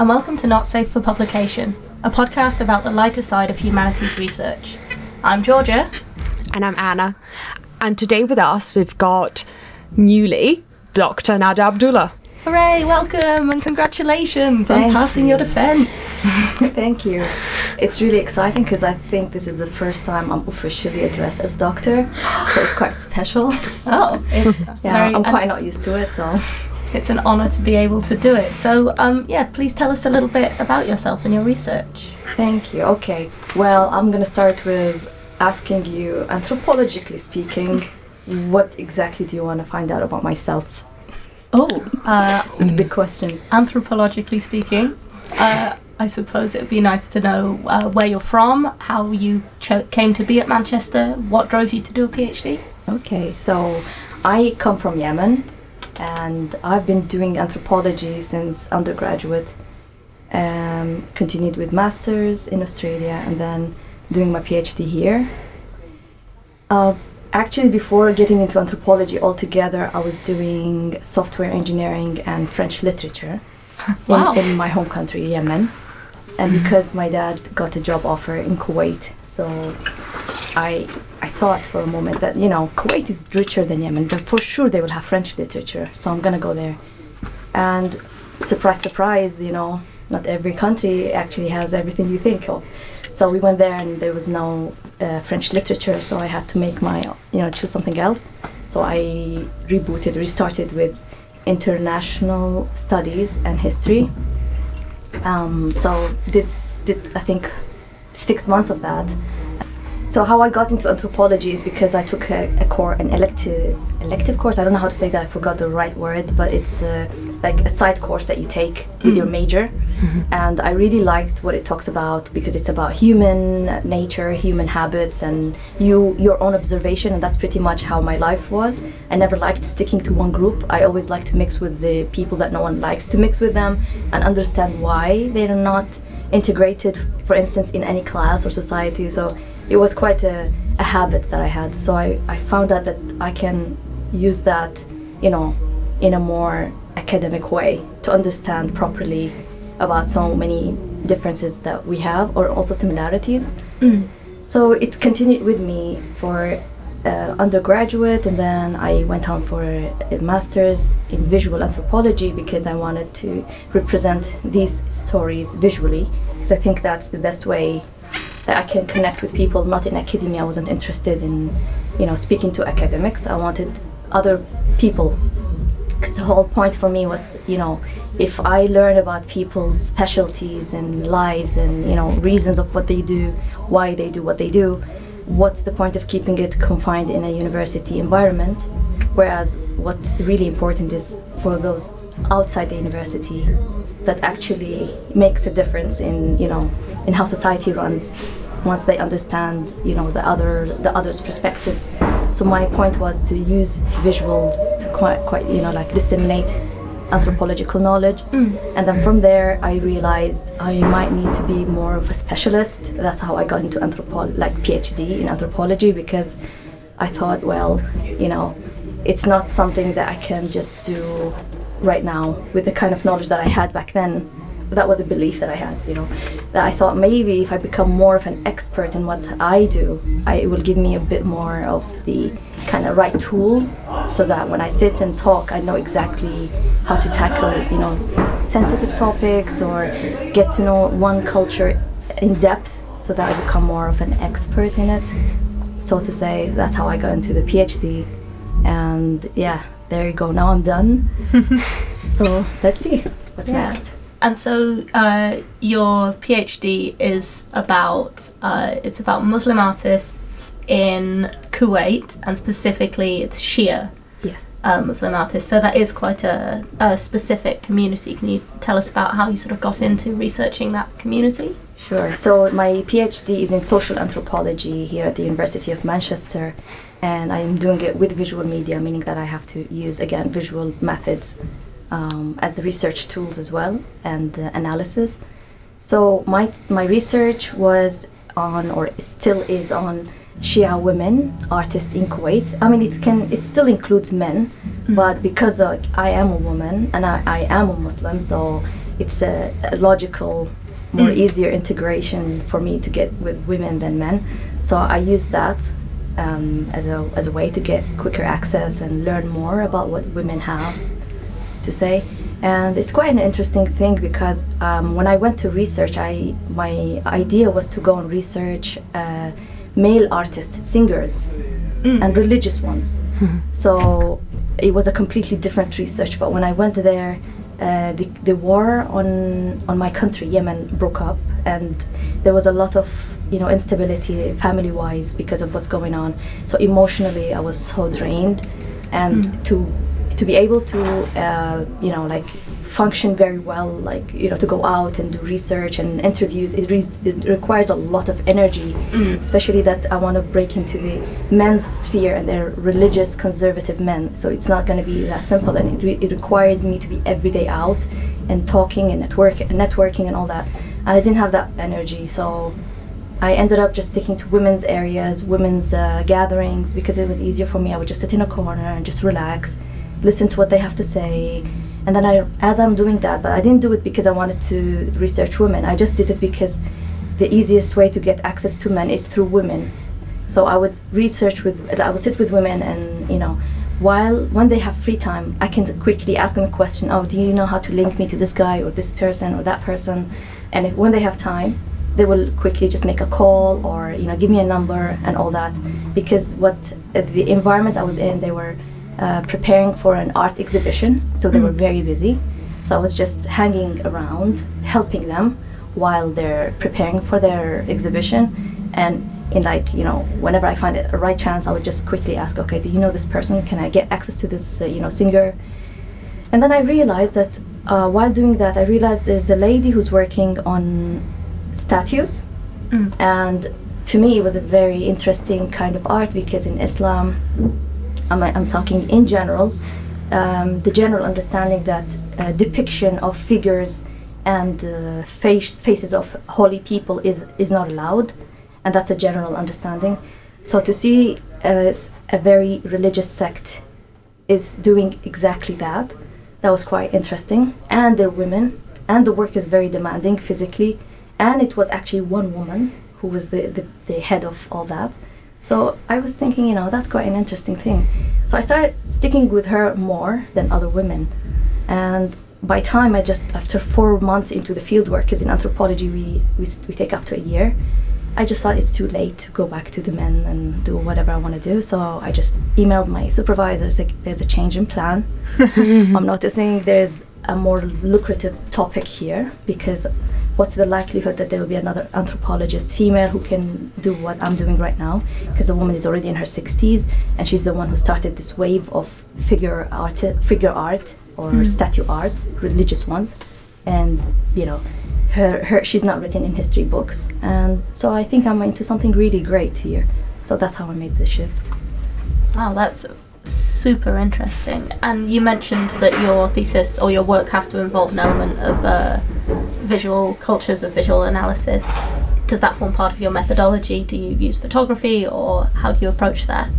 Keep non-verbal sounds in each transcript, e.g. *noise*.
and welcome to Not Safe for Publication, a podcast about the lighter side of humanities research. I'm Georgia. And I'm Anna. And today with us, we've got newly Dr. Nada Abdullah. Hooray, welcome and congratulations Thank on passing you. your defense. *laughs* Thank you. It's really exciting because I think this is the first time I'm officially addressed as doctor, so it's quite special. *gasps* Oh, *laughs* yeah, I'm quite not used to it, so it's an honor to be able to do it. So, um, yeah, please tell us a little bit about yourself and your research. Thank you. Okay. Well, I'm going to start with asking you, anthropologically speaking, what exactly do you want to find out about myself? Oh, uh, it's a big question. Anthropologically speaking, uh, I suppose it would be nice to know uh, where you're from, how you cho- came to be at Manchester, what drove you to do a PhD. Okay, so I come from Yemen and I've been doing anthropology since undergraduate. Um, continued with masters in Australia and then doing my PhD here. Uh, actually, before getting into anthropology altogether, I was doing software engineering and French literature *laughs* wow. in, in my home country, Yemen. And mm-hmm. because my dad got a job offer in Kuwait, so I I thought for a moment that you know Kuwait is richer than Yemen, but for sure they will have French literature, so I'm gonna go there. And surprise, surprise, you know, not every country actually has everything you think of. So we went there, and there was no uh, French literature, so I had to make my you know choose something else. So I rebooted, restarted with international studies and history. Um, so did did I think six months of that so how I got into anthropology is because I took a, a core, an elective elective course. I don't know how to say that. I forgot the right word, but it's uh, like a side course that you take with your major. Mm-hmm. And I really liked what it talks about because it's about human nature, human habits, and you your own observation. And that's pretty much how my life was. I never liked sticking to one group. I always like to mix with the people that no one likes to mix with them and understand why they're not integrated, for instance, in any class or society. So it was quite a, a habit that I had. So I, I found out that I can use that, you know, in a more academic way to understand properly about so many differences that we have or also similarities. Mm. So it continued with me for uh, undergraduate and then I went on for a master's in visual anthropology because I wanted to represent these stories visually because I think that's the best way that I can connect with people not in academia. I wasn't interested in you know speaking to academics. I wanted other people because the whole point for me was you know if I learn about people's specialties and lives and you know reasons of what they do why they do what they do what's the point of keeping it confined in a university environment whereas what's really important is for those outside the university that actually makes a difference in you know in how society runs once they understand you know the other the others perspectives. So my point was to use visuals to quite quite you know like disseminate anthropological knowledge. Mm. and then from there i realized i might need to be more of a specialist. That's how i got into anthropology like phd in anthropology because i thought well you know it's not something that i can just do right now with the kind of knowledge that i had back then that was a belief that I had, you know, that I thought maybe if I become more of an expert in what I do, I, it will give me a bit more of the kind of right tools so that when I sit and talk, I know exactly how to tackle, you know, sensitive topics or get to know one culture in depth so that I become more of an expert in it. So to say, that's how I got into the PhD. And yeah, there you go. Now I'm done. *laughs* so let's see what's yeah. next. And so uh, your PhD is about uh, it's about Muslim artists in Kuwait, and specifically it's Shia yes. uh, Muslim artists. So that is quite a, a, specific community. Can you tell us about how you sort of got into researching that community? Sure. So my PhD is in social anthropology here at the University of Manchester, and I'm doing it with visual media, meaning that I have to use again visual methods um, as research tools as well and uh, analysis. So my my research was on, or still is on, Shia women artists in Kuwait. I mean, it can it still includes men, mm-hmm. but because uh, I am a woman and I, I am a Muslim, so it's a, a logical, more Mm. easier integration for me to get with women than men. So I use that um, as a as a way to get quicker access and learn more about what women have to say. And it's quite an interesting thing because um, when I went to research, I my idea was to go and research uh, male artists, singers, and religious ones. *laughs* So it was a completely different research. But when I went there, uh, the, the war on on my country, Yemen, broke up, and there was a lot of you know instability family wise because of what's going on. So emotionally, I was so drained, and to to be able to uh, you know like function very well like you know to go out and do research and interviews it, re- it requires a lot of energy especially that i want to break into the men's sphere and they're religious conservative men so it's not going to be that simple. And it, re- it required me to be every day out and talking and network networking and all that and i didn't have that energy. So I ended up just sticking to women's areas, women's uh, gatherings, because it was easier for me. I would just sit in a corner and just relax, listen to what they have to say. And then I, as I'm doing that, but I didn't do it because I wanted to research women. I just did it because the easiest way to get access to men is through women. So I would research with, I would sit with women and, you know, while when they have free time, I can quickly ask them a question. Oh, do you know how to link me to this guy or this person or that person? And if, when they have time, they will quickly just make a call or you know give me a number and all that because what the environment I was in they were uh, preparing for an art exhibition. So they were very busy. So I was just hanging around helping them while they're preparing for their exhibition. And in like you know whenever I find it a right chance I would just quickly ask okay do you know this person? Can I get access to this uh, you know singer? And then I realized that uh, while doing that, I realized there's a lady who's working on statues. And to me, it was a very interesting kind of art because in Islam, I'm, I'm talking in general, um, the general understanding that uh, depiction of figures and uh, face, faces of holy people is, is not allowed. And that's a general understanding. So to see uh, s- a very religious sect is doing exactly that. That was quite interesting. And they're women, and the work is very demanding physically. And it was actually one woman who was the, the, the head of all that. So I was thinking, you know, that's quite an interesting thing. So I started sticking with her more than other women. And by time I just, after four months into the field work, because in anthropology we, we, we take up to a year, I just thought it's too late to go back to the men and do whatever I want to do. So I just emailed my supervisors like there's a change in plan. *laughs* I'm noticing there's a more lucrative topic here because what's the likelihood that there will be another anthropologist female who can do what I'm doing right now? Because the woman is already in her 60s and she's the one who started this wave of figure art figure art or statue art religious ones. And you know her, her she's not written in history books. And so i think i'm into something really great here. So that's how i made the shift. Wow, that's super interesting. And you mentioned that your thesis or your work has to involve an element of uh, visual cultures of visual analysis. Does that form part of your methodology? Do you use photography or how do you approach that?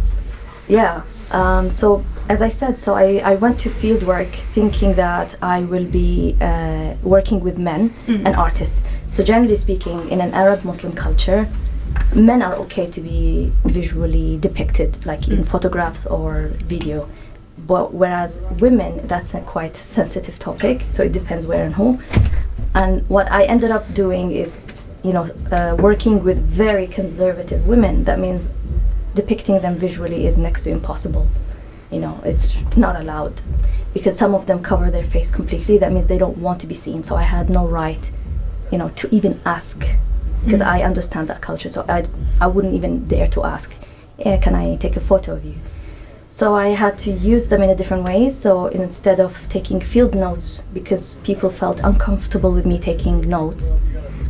Yeah. Um, so as I said, so I, I went to fieldwork thinking that I will be uh, working with men and artists. So generally speaking, in an Arab Muslim culture, men are okay to be visually depicted, like in photographs or video. But whereas women, that's a quite sensitive topic. So it depends where and who. And what I ended up doing is, you know, uh, working with very conservative women. That means depicting them visually is next to impossible. You know, it's not allowed because some of them cover their face completely. That means they don't want to be seen. So I had no right, you know, to even ask because I understand that culture. So I, I wouldn't even dare to ask, yeah, can I take a photo of you? So I had to use them in a different way. So instead of taking field notes, because people felt uncomfortable with me taking notes,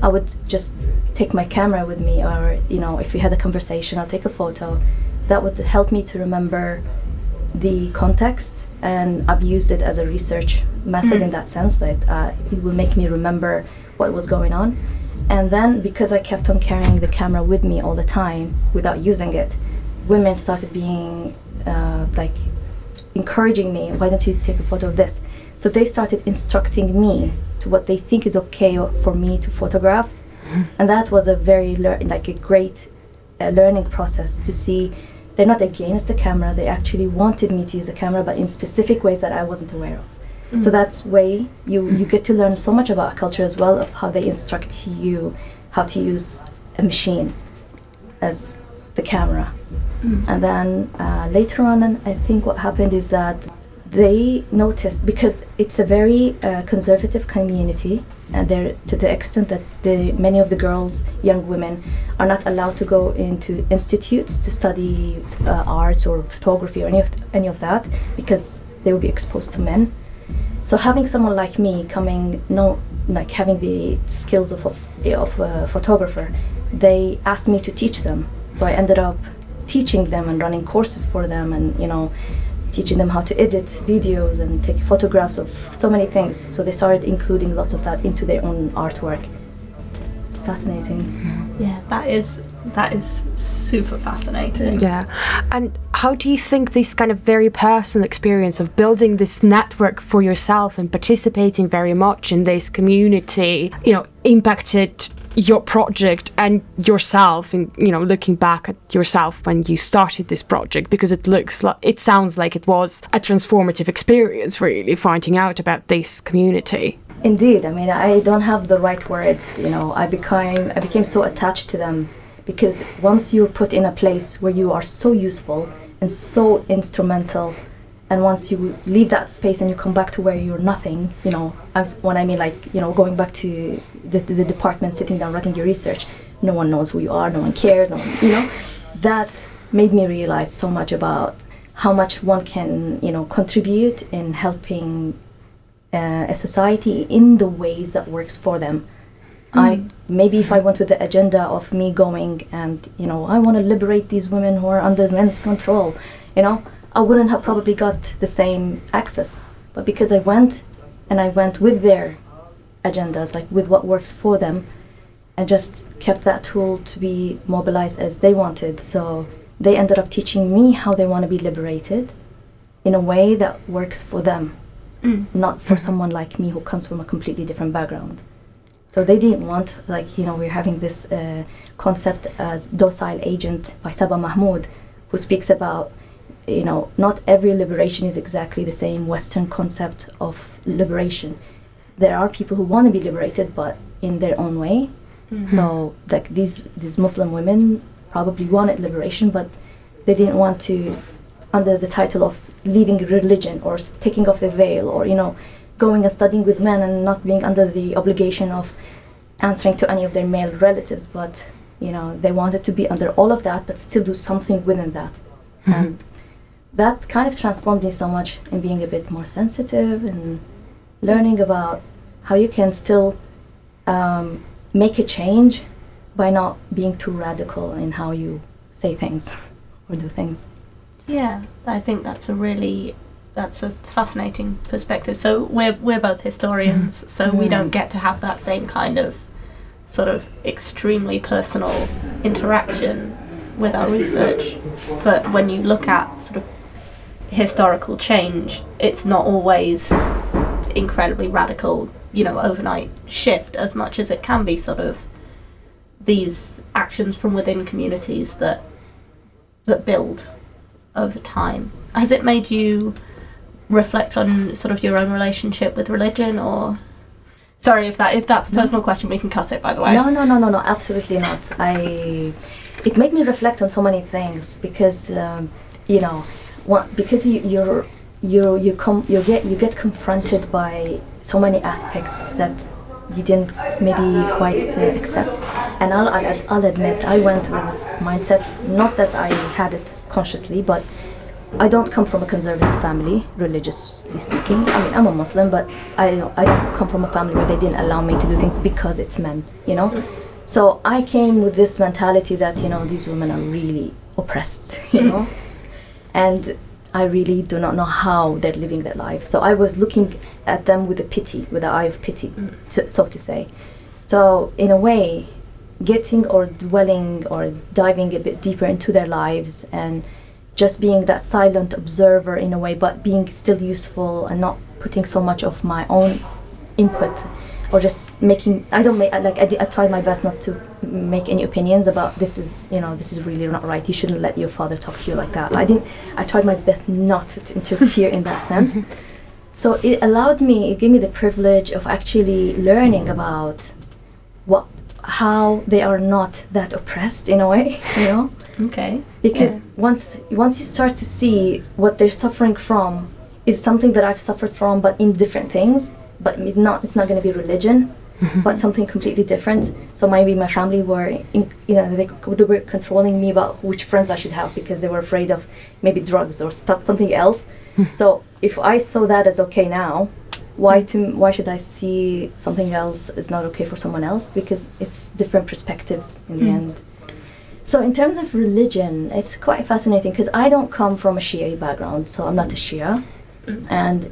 I would just take my camera with me, or you know, if we had a conversation, I'll take a photo. That would help me to remember the context, and I've used it as a research method in that sense that uh, it will make me remember what was going on. And then because I kept on carrying the camera with me all the time without using it, women started being uh, like encouraging me, why don't you take a photo of this? So they started instructing me to what they think is okay for me to photograph, and that was a very lear- like a great uh, learning process to see. They're not against the camera. They actually wanted me to use the camera, but in specific ways that I wasn't aware of. So that's way you you get to learn so much about a culture as well of how they instruct you how to use a machine as the camera. And then uh, later on, I think what happened is that they noticed because it's a very uh, conservative community, and they're to the extent that the many of the girls, young women, are not allowed to go into institutes to study uh, arts or photography or any of any of that because they will be exposed to men. So having someone like me coming, no, like having the skills of, of a photographer, they asked me to teach them. So I ended up teaching them and running courses for them, and you know, teaching them how to edit videos and take photographs of so many things. So they started including lots of that into their own artwork. It's fascinating. Yeah, that is that is super fascinating. Yeah. And how do you think this kind of very personal experience of building this network for yourself and participating very much in this community, you know, impacted your project and yourself and you know looking back at yourself when you started this project because it looks like it sounds like it was a transformative experience really finding out about this community Indeed, I mean, I don't have the right words. You know, I became I became so attached to them because once you're put in a place where you are so useful and so instrumental, and once you leave that space and you come back to where you're nothing, you know, when I mean like you know going back to the, the department, sitting down, writing your research, no one knows who you are, no one cares, no one, you know, that made me realize so much about how much one can you know contribute in helping uh, a society in the ways that works for them. I maybe if I went with the agenda of me going and you know I want to liberate these women who are under men's control, you know I wouldn't have probably got the same access. But because I went and I went with their agendas, like with what works for them, and just kept that tool to be mobilized as they wanted. So they ended up teaching me how they want to be liberated in a way that works for them not for someone like me who comes from a completely different background. So they didn't want, like, you know, we're having this uh, concept as docile agent by Saba Mahmood, who speaks about, you know, not every liberation is exactly the same Western concept of liberation. There are people who want to be liberated, but in their own way. Mm-hmm. So, like these these Muslim women probably wanted liberation, but they didn't want to, under the title of leaving religion or taking off the veil or you know, going and studying with men and not being under the obligation of answering to any of their male relatives. But you know, they wanted to be under all of that, but still do something within that, mm-hmm. and that kind of transformed me so much in being a bit more sensitive and learning about how you can still um, make a change by not being too radical in how you say things *laughs* or do things. Yeah, I think that's a really that's a fascinating perspective. So we're we're both historians, so we Mm. don't get to have that same kind of sort of extremely personal interaction with our research. But when you look at sort of historical change, it's not always incredibly radical, you know, overnight shift as much as it can be sort of these actions from within communities that that build over time. Has it made you reflect on sort of your own relationship with religion or Sorry if that if that's a personal question we can cut it by the way. No, no, no, no, no, absolutely not. I. It made me reflect on so many things because, um, you know, what because you you're you you come you get you get confronted by so many aspects that you didn't maybe quite uh, accept. And I'll, I'll I'll admit I went with this mindset. Not that I had it consciously, but I don't come from a conservative family, religiously speaking. I mean, I'm a Muslim, but I I don't come from a family where they didn't allow me to do things because it's men, you know? So I came with this mentality that, you know, these women are really oppressed, *laughs* you know? And I really do not know how they're living their lives. So I was looking at them with a pity, with an eye of pity, mm. to, so to say. So, in a way, getting or dwelling or diving a bit deeper into their lives and just being that silent observer in a way, but being still useful and not putting so much of my own input or just making I don't make like I, did, I try my best not to make any opinions about this is you know this is really not right you shouldn't let your father talk to you like that I didn't I tried my best not to, to interfere in that sense *laughs* so it allowed me it gave me the privilege of actually learning about what how they are not that oppressed in a way *laughs* you know Okay. because Yeah. once once you start to see what they're suffering from is something that I've suffered from, but in different things. But not it's not going to be religion, mm-hmm. but something completely different. So maybe my family were, in, you know, they, they were controlling me about which friends I should have because they were afraid of maybe drugs or stuff something else. Hmm. so if I saw that as okay now, why to why should I see something else is not okay for someone else? Because it's different perspectives in the hmm. end. So in terms of religion, it's quite fascinating because I don't come from a Shia background, so I'm not a Shia, hmm. and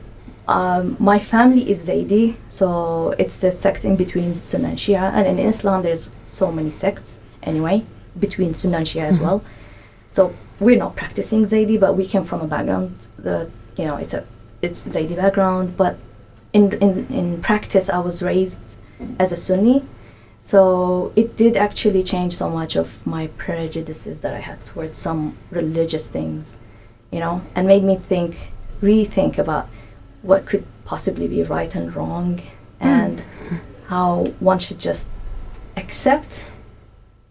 um, my family is Zaidi, so it's a sect in between Sunni and Shia, and in Islam there's so many sects anyway between Sunni and Shia as well. So we're not practicing Zaidi, but we came from a background that you know it's a it's Zaydi background, but in in in practice I was raised as a Sunni. So it did actually change so much of my prejudices that I had towards some religious things, you know, and made me think, rethink about what could possibly be right and wrong and how one should just accept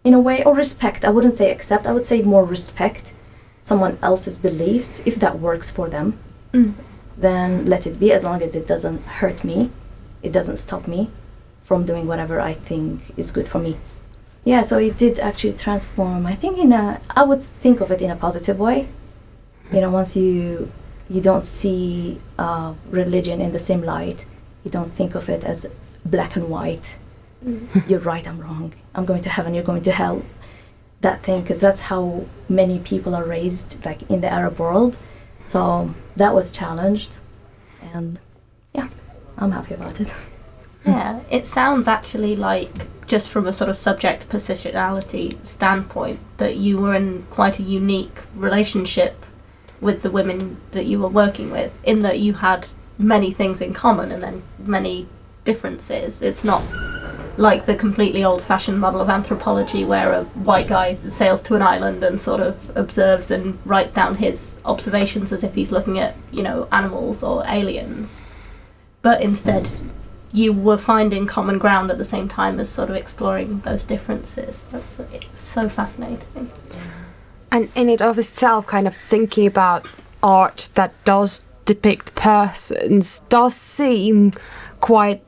in a way or respect. I wouldn't say accept, I would say more respect someone else's beliefs if that works for them. Mm. Then let it be as long as it doesn't hurt me, it doesn't stop me from doing whatever I think is good for me. Yeah, so it did actually transform. I think in a, I would think of it in a positive way. You know, once you you don't see uh, religion in the same light, you don't think of it as black and white. You're right, I'm wrong. I'm going to heaven. You're going to hell. That thing, because that's how many people are raised, like in the Arab world. So that was challenged, and yeah, I'm happy about it. *laughs* Yeah, it sounds actually like just from a sort of subject positionality standpoint that you were in quite a unique relationship with the women that you were working with in that you had many things in common and then many differences. It's not like the completely old fashioned model of anthropology where a white guy sails to an island and sort of observes and writes down his observations as if he's looking at, you know, animals or aliens. But instead, you were finding common ground at the same time as sort of exploring those differences. That's so fascinating. And in it of itself, kind of thinking about art that does depict persons does seem quite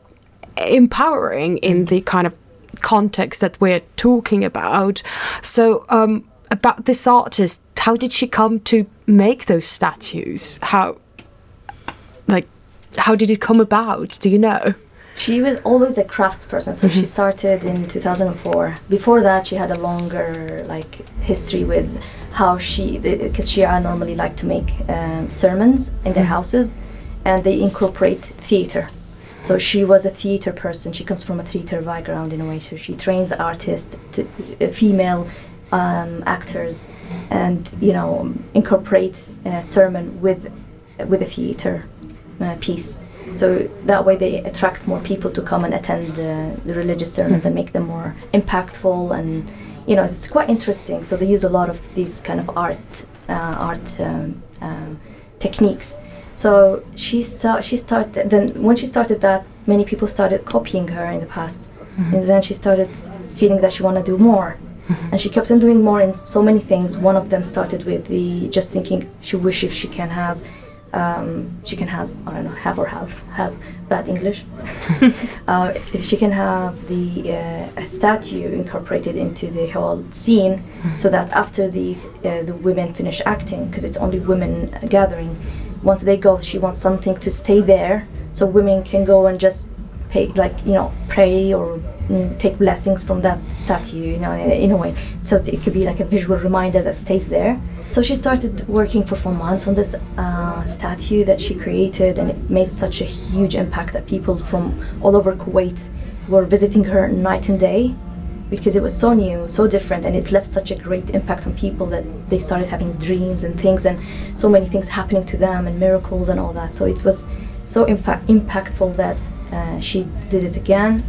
empowering in the kind of context that we're talking about. So, um, about this artist, how did she come to make those statues? How, like, how did it come about? Do you know? She was always a craftsperson, so she started in 2004. Before that, she had a longer like history with how she, because Shia normally like to make um, sermons in their houses, and they incorporate theater. So she was a theater person. She comes from a theater background in a way. So she trains artists, to, uh, female um, actors, and you know incorporate a sermon with with a theater uh, piece. So that way they attract more people to come and attend uh, the religious sermons and make them more impactful and you know it's quite interesting. So they use a lot of these kind of art uh, art um, um, techniques. So she saw she started then when she started that many people started copying her in the past. And then she started feeling that she wanted to do more. And she kept on doing more in so many things. One of them started with the just thinking she wish if she can have um, she can has I don't know have or have has bad English. *laughs* uh, if she can have the uh, a statue incorporated into the whole scene, so that after the uh, the women finish acting, because it's only women gathering, once they go, she wants something to stay there, so women can go and just pay like you know pray or mm, take blessings from that statue you know in, in a way so it could be like a visual reminder that stays there so she started working for four months on this uh, statue that she created and it made such a huge impact that people from all over kuwait were visiting her night and day because it was so new so different and it left such a great impact on people that they started having dreams and things and so many things happening to them and miracles and all that. So it was so impactful that uh, she did it again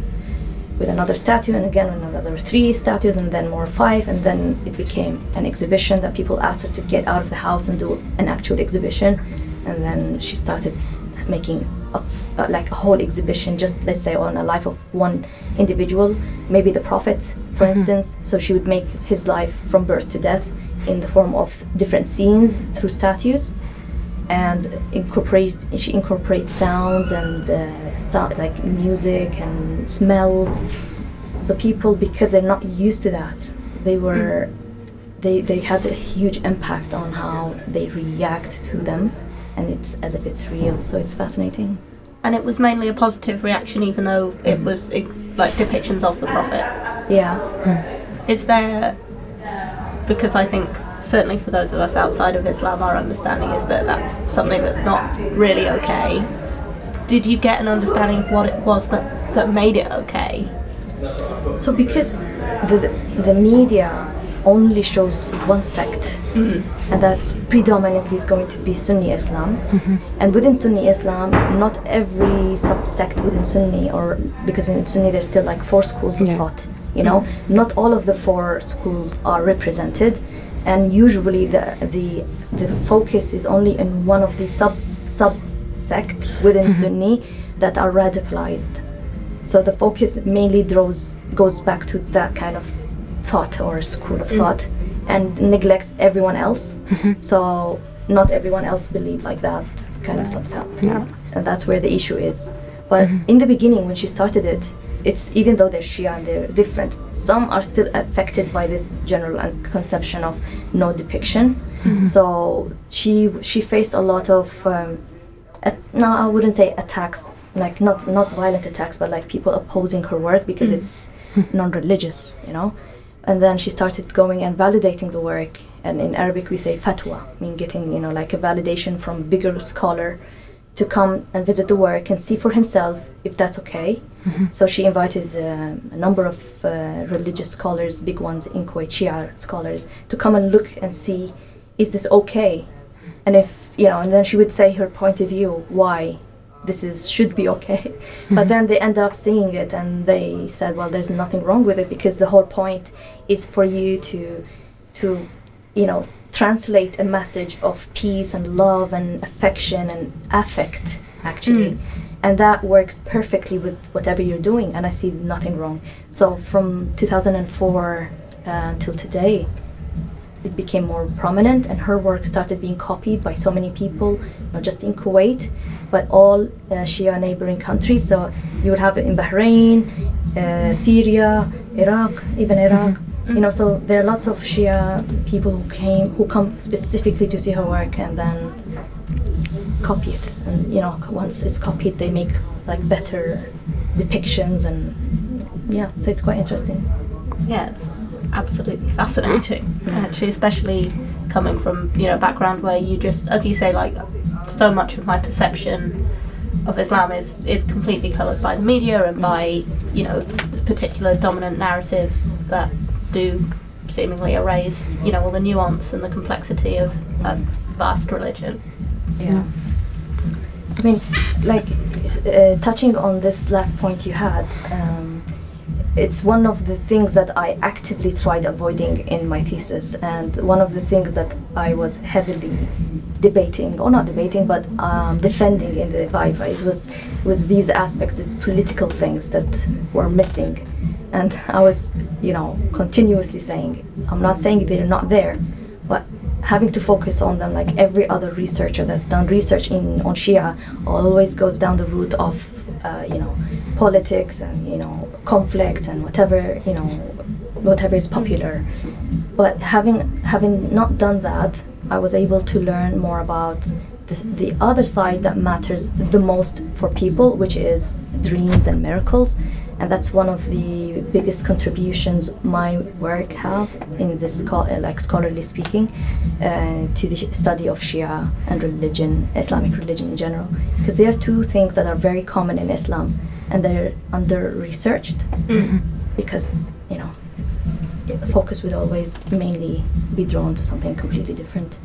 with another statue and again another three statues and then more five and then it became an exhibition that people asked her to get out of the house and do an actual exhibition. And then she started making a f- uh, like a whole exhibition just let's say on a life of one individual maybe the prophet for instance. So she would make his life from birth to death in the form of different scenes through statues and incorporate she incorporates sounds and uh, sound, like music and smell. So people because they're not used to that they were they they had a huge impact on how they react to them and it's as if it's real. So it's fascinating. And it was mainly a positive reaction, even though it was it, like depictions of the prophet. yeah. Is there, because I think certainly for those of us outside of Islam, our understanding is that that's something that's not really okay. Did you get an understanding of what it was that, that made it okay? So because the the media only shows one sect, mm-hmm. and that's predominantly is going to be Sunni Islam, mm-hmm. and within Sunni Islam, not every subsect within Sunni, or because in Sunni there's still like four schools of Yeah. thought. You know, mm-hmm. not all of the four schools are represented, and usually the the the focus is only in one of the sub sub subsect within mm-hmm. Sunni that are radicalized. So the focus mainly draws goes back to that kind of thought or school of mm. thought and neglects everyone else. Mm-hmm. So not everyone else believe like that kind of sub thought. Yeah. And that's where the issue is. But mm-hmm. in the beginning when she started it, it's even though they're Shia and they're different, some are still affected by this general conception of no depiction. So she she faced a lot of um, at, no, I wouldn't say attacks, like not not violent attacks, but like people opposing her work because it's non-religious, you know. And then she started going and validating the work, and in Arabic we say fatwa, I mean getting you know like a validation from bigger scholar to come and visit the work and see for himself if that's okay. *laughs* So she invited um, a number of uh, religious scholars, big ones in Kuwait, Shia scholars, to come and look and see is this okay? And if you know and then she would say her point of view why this is should be okay. *laughs* But then they end up seeing it and they said well there's nothing wrong with it because the whole point is for you to to you know translate a message of peace and love and affection and affect actually and that works perfectly with whatever you're doing and i see nothing wrong. So from 2004 uh, till today it became more prominent and her work started being copied by so many people not just in kuwait but all uh, shia neighboring countries. So you would have it in bahrain uh, syria iraq even iraq. You know so there are lots of shia people who came who come specifically to see her work and then copy it you know once it's copied they make like better depictions and yeah so it's quite interesting Yeah, it's absolutely fascinating. Actually, especially coming from you know a background where you just, as you say, like so much of my perception of Islam is is completely coloured by the media and mm. by you know particular dominant narratives that do seemingly erase you know all the nuance and the complexity of a vast religion. Yeah. I mean, like uh, touching on this last point you had, um, it's one of the things that I actively tried avoiding in my thesis, and one of the things that I was heavily debating, or not debating, but um, defending in the Viva was was these aspects, these political things that were missing, and *laughs* I was, you know, continuously saying, I'm not saying they're not there, but having to focus on them like every other researcher that's done research in on Shia always goes down the route of uh, you know politics and you know conflicts and whatever you know whatever is popular. But having having not done that I was able to learn more about this, the other side that matters the most for people which is dreams and miracles and that's one of the biggest contributions my work have in this scho- uh, like scholarly speaking uh, to the study of Shia and religion, Islamic religion in general, because they are two things that are very common in Islam and they're under researched because you know focus would always mainly be drawn to something completely different.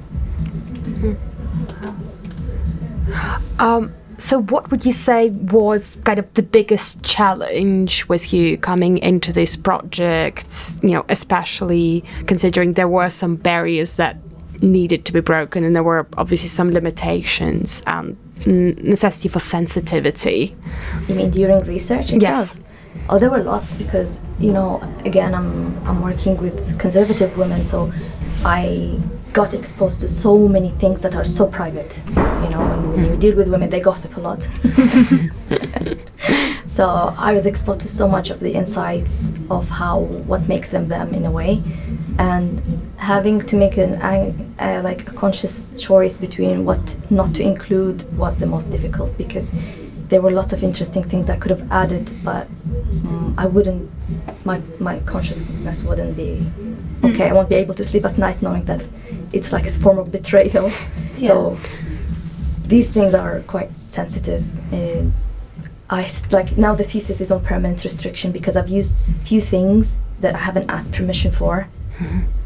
Um, So, what would you say was kind of the biggest challenge with you coming into this project? You know, especially considering there were some barriers that needed to be broken, and there were obviously some limitations and necessity for sensitivity. You mean during research itself? Yes. Oh, there were lots because you know, again, I'm I'm working with conservative women, so I got exposed to so many things that are so private. You know, when, when you deal with women, they gossip a lot. *laughs* so I was exposed to so much of the insights of how what makes them them in a way, and having to make an uh, like a conscious choice between what not to include was the most difficult because there were lots of interesting things I could have added, but um, I wouldn't. My my consciousness wouldn't be okay. I won't be able to sleep at night knowing that it's like a form of betrayal. *laughs* Yeah. So these things are quite sensitive. And I like now the thesis is on permanent restriction because I've used few things that I haven't asked permission for.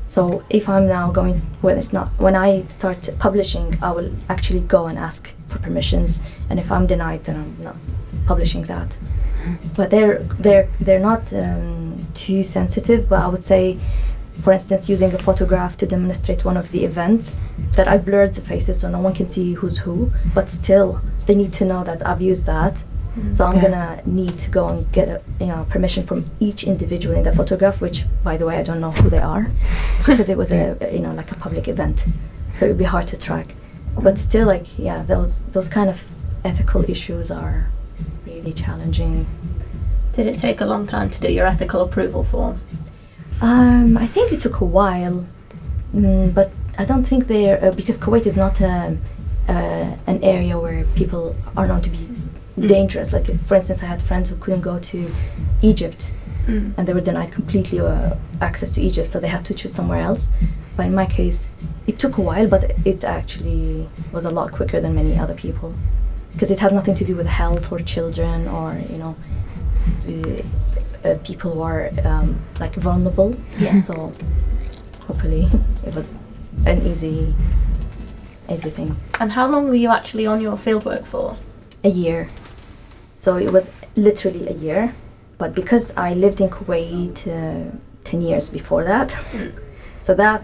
So if I'm now going when it's not when I start publishing, I will actually go and ask for permissions, and if I'm denied, then I'm not publishing that. But they're they're they're not um, too sensitive. But I would say, for instance, using a photograph to demonstrate one of the events that I blurred the faces so no one can see who's who, but still they need to know that I've used that. Mm. So I'm gonna need to go and get a, you know permission from each individual in the photograph, which by the way I don't know who they are, *laughs* because it was a you know like a public event, so it would be hard to track. But still, like yeah, those those kind of ethical issues are really challenging. Did it take a long time to do your ethical approval form? Um, I think it took a while, mm, but I don't think they're uh, because Kuwait is not a, uh, an area where people are known to be dangerous. Like for instance, I had friends who couldn't go to Egypt Mm. and they were denied completely uh, access to Egypt, so they had to choose somewhere else. But in my case, it took a while, but it actually was a lot quicker than many other people, because it has nothing to do with health or children or you know, uh, people who are um, like vulnerable. Yeah. So hopefully, it was an easy, easy thing. And how long were you actually on your fieldwork for? a year. So it was literally a year. But because I lived in Kuwait uh, 10 years before that, *laughs* so that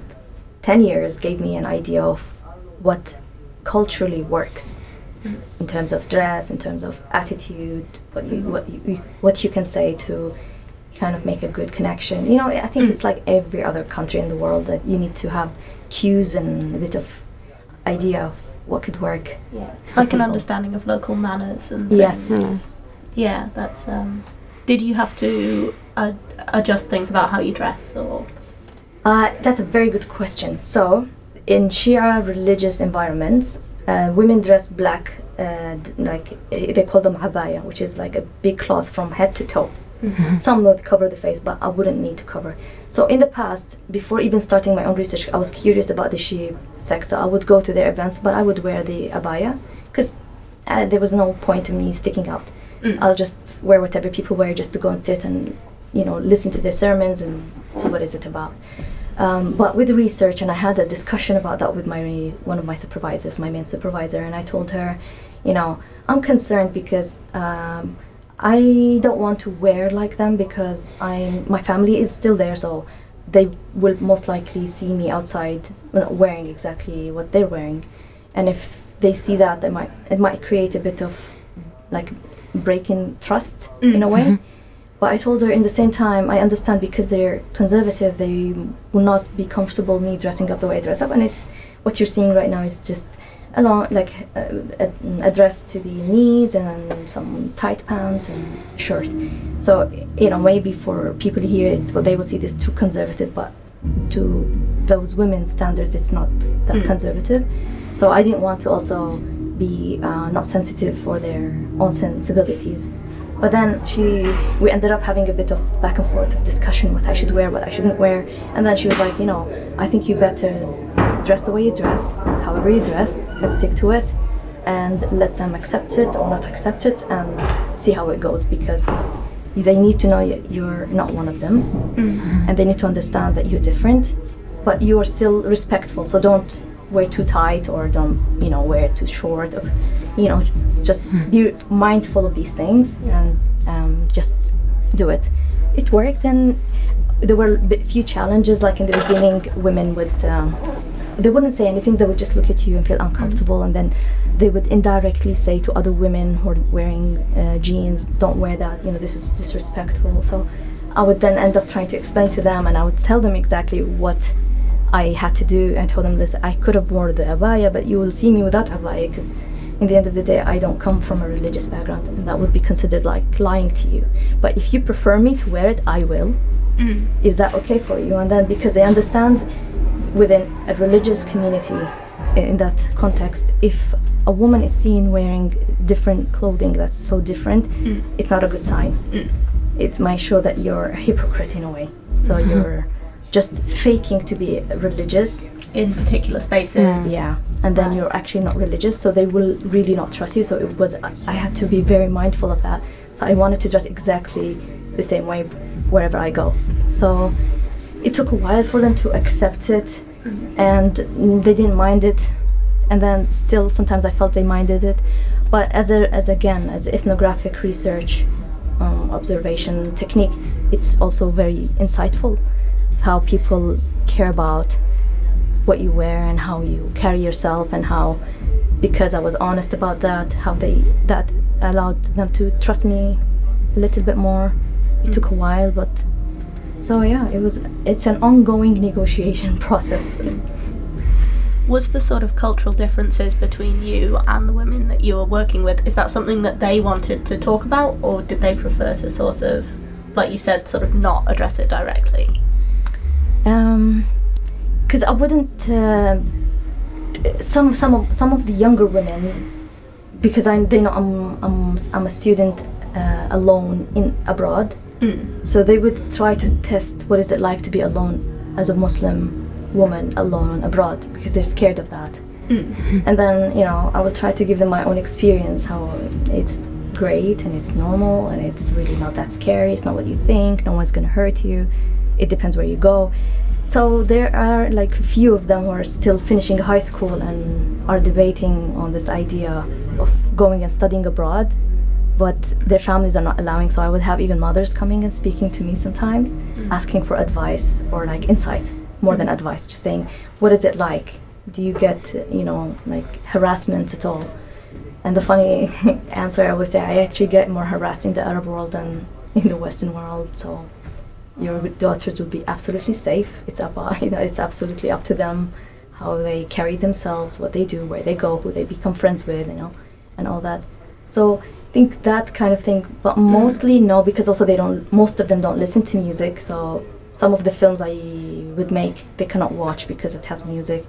10 years gave me an idea of what culturally works in terms of dress, in terms of attitude, what you, what you, you- what you can say to kind of make a good connection. You know, I think Mm. it's like every other country in the world that you need to have cues and a bit of idea of what could work. Yeah. Like an understanding of local manners and Yes. things. Yeah, that's. Um, did you have to uh, adjust things about how you dress or? Uh, that's a very good question. So, in Shia religious environments, uh, women dress black, uh, d- like uh, they call them abaya, which is like a big cloth from head to toe. Some would cover the face, but I wouldn't need to cover. So, in the past, before even starting my own research, I was curious about the Shia sect. So, I would go to their events, but I would wear the abaya because uh, there was no point in me sticking out. Mm. I'll just wear whatever people wear just to go and sit and you know listen to their sermons and see what is it about. Um, but with research, and I had a discussion about that with my one of my supervisors, my main supervisor, and I told her, you know, I'm concerned because um, I don't want to wear like them because I my family is still there, so they will most likely see me outside wearing exactly what they're wearing, and if they see that, it might it might create a bit of like breaking trust in a way. But I told her in the same time, I understand because they're conservative, they will not be comfortable me dressing up the way I dress up. And it's what you're seeing right now is just a long, like a, a dress to the knees and some tight pants and shirt. So you know maybe for people here, it's what they will see this too conservative, but to those women's standards, it's not that Mm. conservative. So I didn't want to also be uh, not sensitive for their own sensibilities. But then she, we ended up having a bit of back and forth of discussion what I should wear, what I shouldn't wear, and then she was like, you know, I think you better dress the way you dress, however you dress, and stick to it, and let them accept it or not accept it, and see how it goes because they need to know you're not one of them, mm-hmm. and they need to understand that you're different, but you are still respectful. So don't wear too tight or don't, you know, wear too short or, you know, just be mindful of these things and um, just do it. It worked, and there were a few challenges. Like in the beginning, women would um, they wouldn't say anything. They would just look at you and feel uncomfortable, and then they would indirectly say to other women who are wearing uh, jeans, "Don't wear that. You know, this is disrespectful." So I would then end up trying to explain to them, and I would tell them exactly what I had to do. I told them this: I could have worn the abaya, but you will see me without abaya because. In the end of the day, I don't come from a religious background, and that would be considered like lying to you. But if you prefer me to wear it, I will. Mm. Is that okay for you? And then because they understand within a religious community in that context if a woman is seen wearing different clothing that's so different mm. it's not a good sign. Mm. It might show that you're a hypocrite in a way. So mm-hmm. you're just faking to be religious. In particular spaces. yeah and then Right. you're actually not religious so they will really not trust you. So it was I- had to be very mindful of that. So i wanted to dress exactly the same way wherever i go. So it took a while for them to accept it and mm, they didn't mind it. And then still sometimes i felt they minded it. But as a as again as ethnographic research um, observation technique it's also very insightful. It's how people care about what you wear and how you carry yourself and how because I was honest about that how they that allowed them to trust me a little bit more. It took a while but so yeah it was it's an ongoing negotiation *laughs* process. Was the sort of cultural differences between you and the women that you were working with, is that something that they wanted to talk about, or did they prefer to sort of, like you said, sort of not address it directly? um because I wouldn't uh, some some of some of the younger women because I they know I'm I'm I'm a student uh, alone in abroad So they would try to test what is it like to be alone as a Muslim woman alone abroad because they're scared of that. *laughs* And then, you know, I will try to give them my own experience how it's great and it's normal and it's really not that scary. It's not what you think. No one's going to hurt you. It depends where you go. So there are like few of them who are still finishing high school and are debating on this idea of going and studying abroad but their families are not allowing. So i would have even mothers coming and speaking to me sometimes mm. asking for advice or like insight more than mm. advice just saying what is it like? Do you get you know like harassment at all? And the funny *laughs* answer i always say i actually get more harassed in the arab world than in the western world. So your daughters will be absolutely safe it's up *laughs* you know it's absolutely up to them how they carry themselves what they do where they go who they become friends with you know and all that so I think that kind of thing, but mostly no, because also they don't. Most of them don't listen to music, so some of the films I would make they cannot watch because it has music,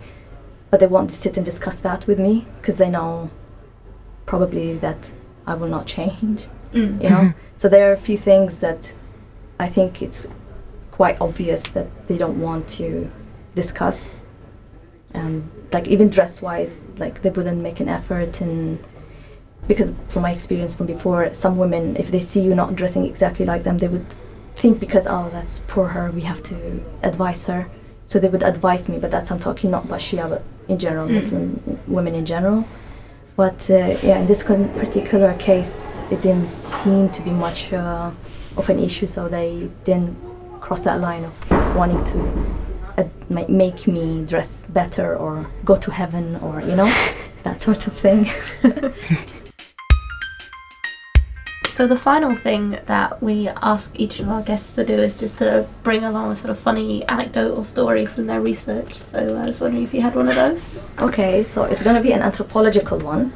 but they want to sit and discuss that with me because they know probably that I will not *laughs* change. Mm. You know, *laughs* so there are a few things that I think it's quite obvious that they don't want to discuss. Um, like even dress wise, like they wouldn't make an effort and because from my experience from before, some women, if they see you not dressing exactly like them, they would think because oh that's poor her, we have to advise her. So they would advise me, but that's I'm talking not about Shia, but in general, Mm. Muslim women in general. But uh, yeah, in this con- particular case, it didn't seem to be much uh, of an issue, so they didn't cross that line of wanting to uh, make me dress better or go to heaven or you know *laughs* that sort of thing. *laughs* So the final thing that we ask each of our guests to do is just to bring along a sort of funny anecdote or story from their research. So I was wondering if you had one of those. Okay, so it's gonna be an anthropological one.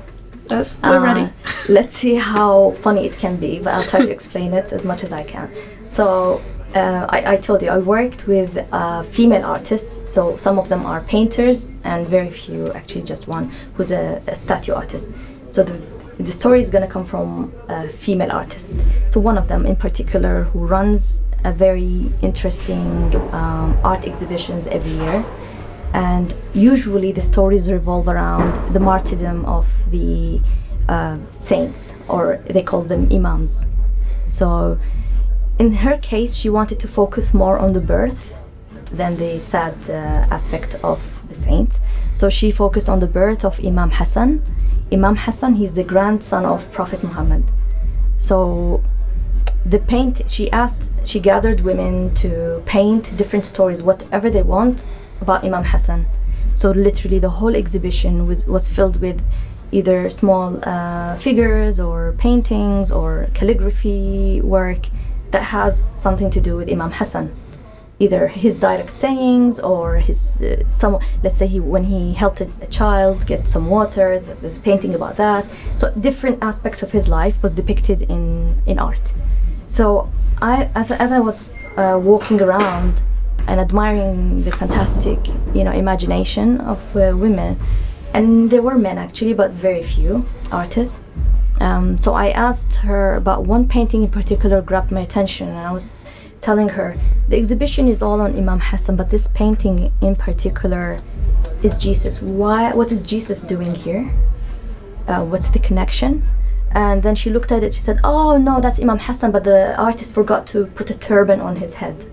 That's we're Uh, ready. Let's see how funny it can be, but I'll try to *laughs* explain it as much as I can. So, uh, I, I told you I worked with uh, female artists, so some of them are painters, and very few, actually, just one, who's a, a statue artist. So, the, the story is going to come from a female artist. So, one of them in particular, who runs a very interesting um, art exhibitions every year and usually the stories revolve around the martyrdom of the uh, saints or they call them imams so in her case she wanted to focus more on the birth than the sad uh, aspect of the saint. so she focused on the birth of imam hassan Imam Hassan, he's the grandson of Prophet Muhammad. So the paint she asked she gathered women to paint different stories whatever they want about imam hassan so literally the whole exhibition was, was filled with either small uh, figures or paintings or calligraphy work that has something to do with imam hassan either his direct sayings or his uh, some let's say he when he helped a, child get some water There's a painting about that so different aspects of his life was depicted in in art so I, as, as I was uh, walking around and admiring the fantastic, you know, imagination of uh, women, and there were men actually, but very few artists. Um, so I asked her about one painting in particular grabbed my attention, and I was telling her the exhibition is all on Imam Hassan, but this painting in particular is Jesus. Why? What is Jesus doing here? Uh, what's the connection? And then she looked at it. She said, "Oh no, that's Imam Hassan, but the artist forgot to put a turban on his head."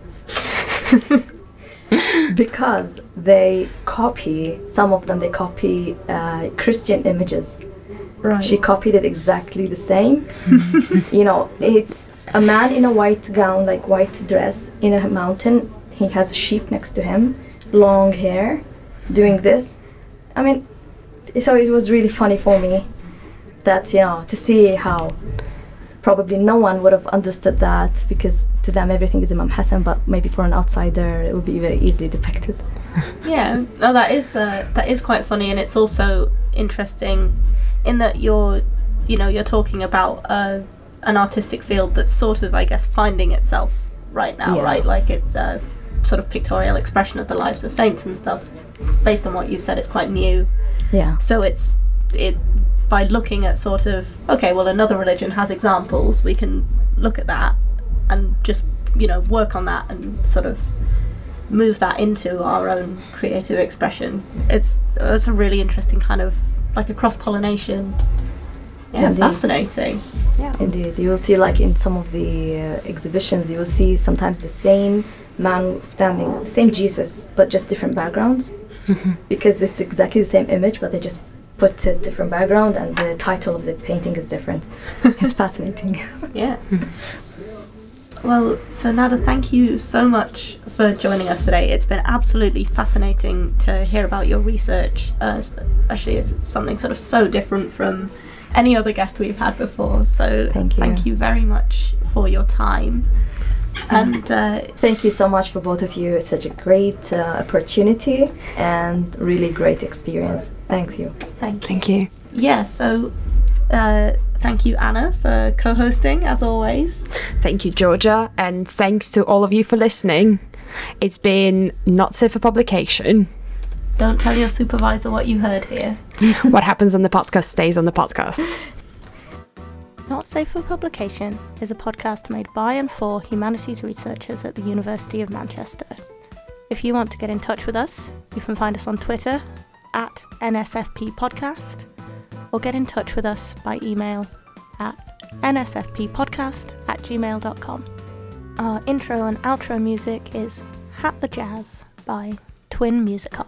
*laughs* because they copy some of them they copy uh, christian images Right. she copied it exactly the same. *laughs* You know it's a man in a white gown like white dress in a mountain. He has a sheep next to him long hair doing this. I mean so it was really funny for me that you know to see how probably no one would have understood that because to them everything is imam hassan but maybe for an outsider it would be very easily depicted. *laughs* Yeah, no, that is uh, that is quite funny, and it's also interesting in that you're, you know, you're talking about uh, an artistic field that's sort of, I guess, finding itself right now, Yeah. right? Like it's a sort of pictorial expression of the lives of saints and stuff. Based on what you've said, it's quite new. yeah So it's it by looking at sort of okay, well, another religion has examples. We can look at that and just you know work on that and sort of move that into our own creative expression. It's it's a really interesting kind of like a cross pollination. Yeah, Indeed. fascinating. Yeah. Indeed, you will see like in some of the uh, exhibitions, you will see sometimes the same man standing, same Jesus, but just different backgrounds, *laughs* because it's exactly the same image, but they just put a different background, and the title of the painting is different. *laughs* it's fascinating. *laughs* Yeah. Well, so Nada, thank you so much for joining us today. It's been absolutely fascinating to hear about your research, uh, especially as something sort of so different from any other guest we've had before. So Thank you. thank you very much for your time. And uh, Thank you so much for both of you. It's such a great uh, opportunity and really great experience. Thank you. thank you. Thank you. Yeah, so uh, thank you, Anna, for co hosting as always. Thank you, Georgia, and thanks to all of you for listening. It's been not safe for publication. Don't tell your supervisor what you heard here. *laughs* what happens on the podcast stays on the podcast. *laughs* Not Safe for Publication is a podcast made by and for humanities researchers at the University of Manchester. If you want to get in touch with us, you can find us on Twitter at NSFP Podcast or get in touch with us by email at nsfppodcast at gmail.com. Our intro and outro music is Hat the Jazz by Twin Musicom.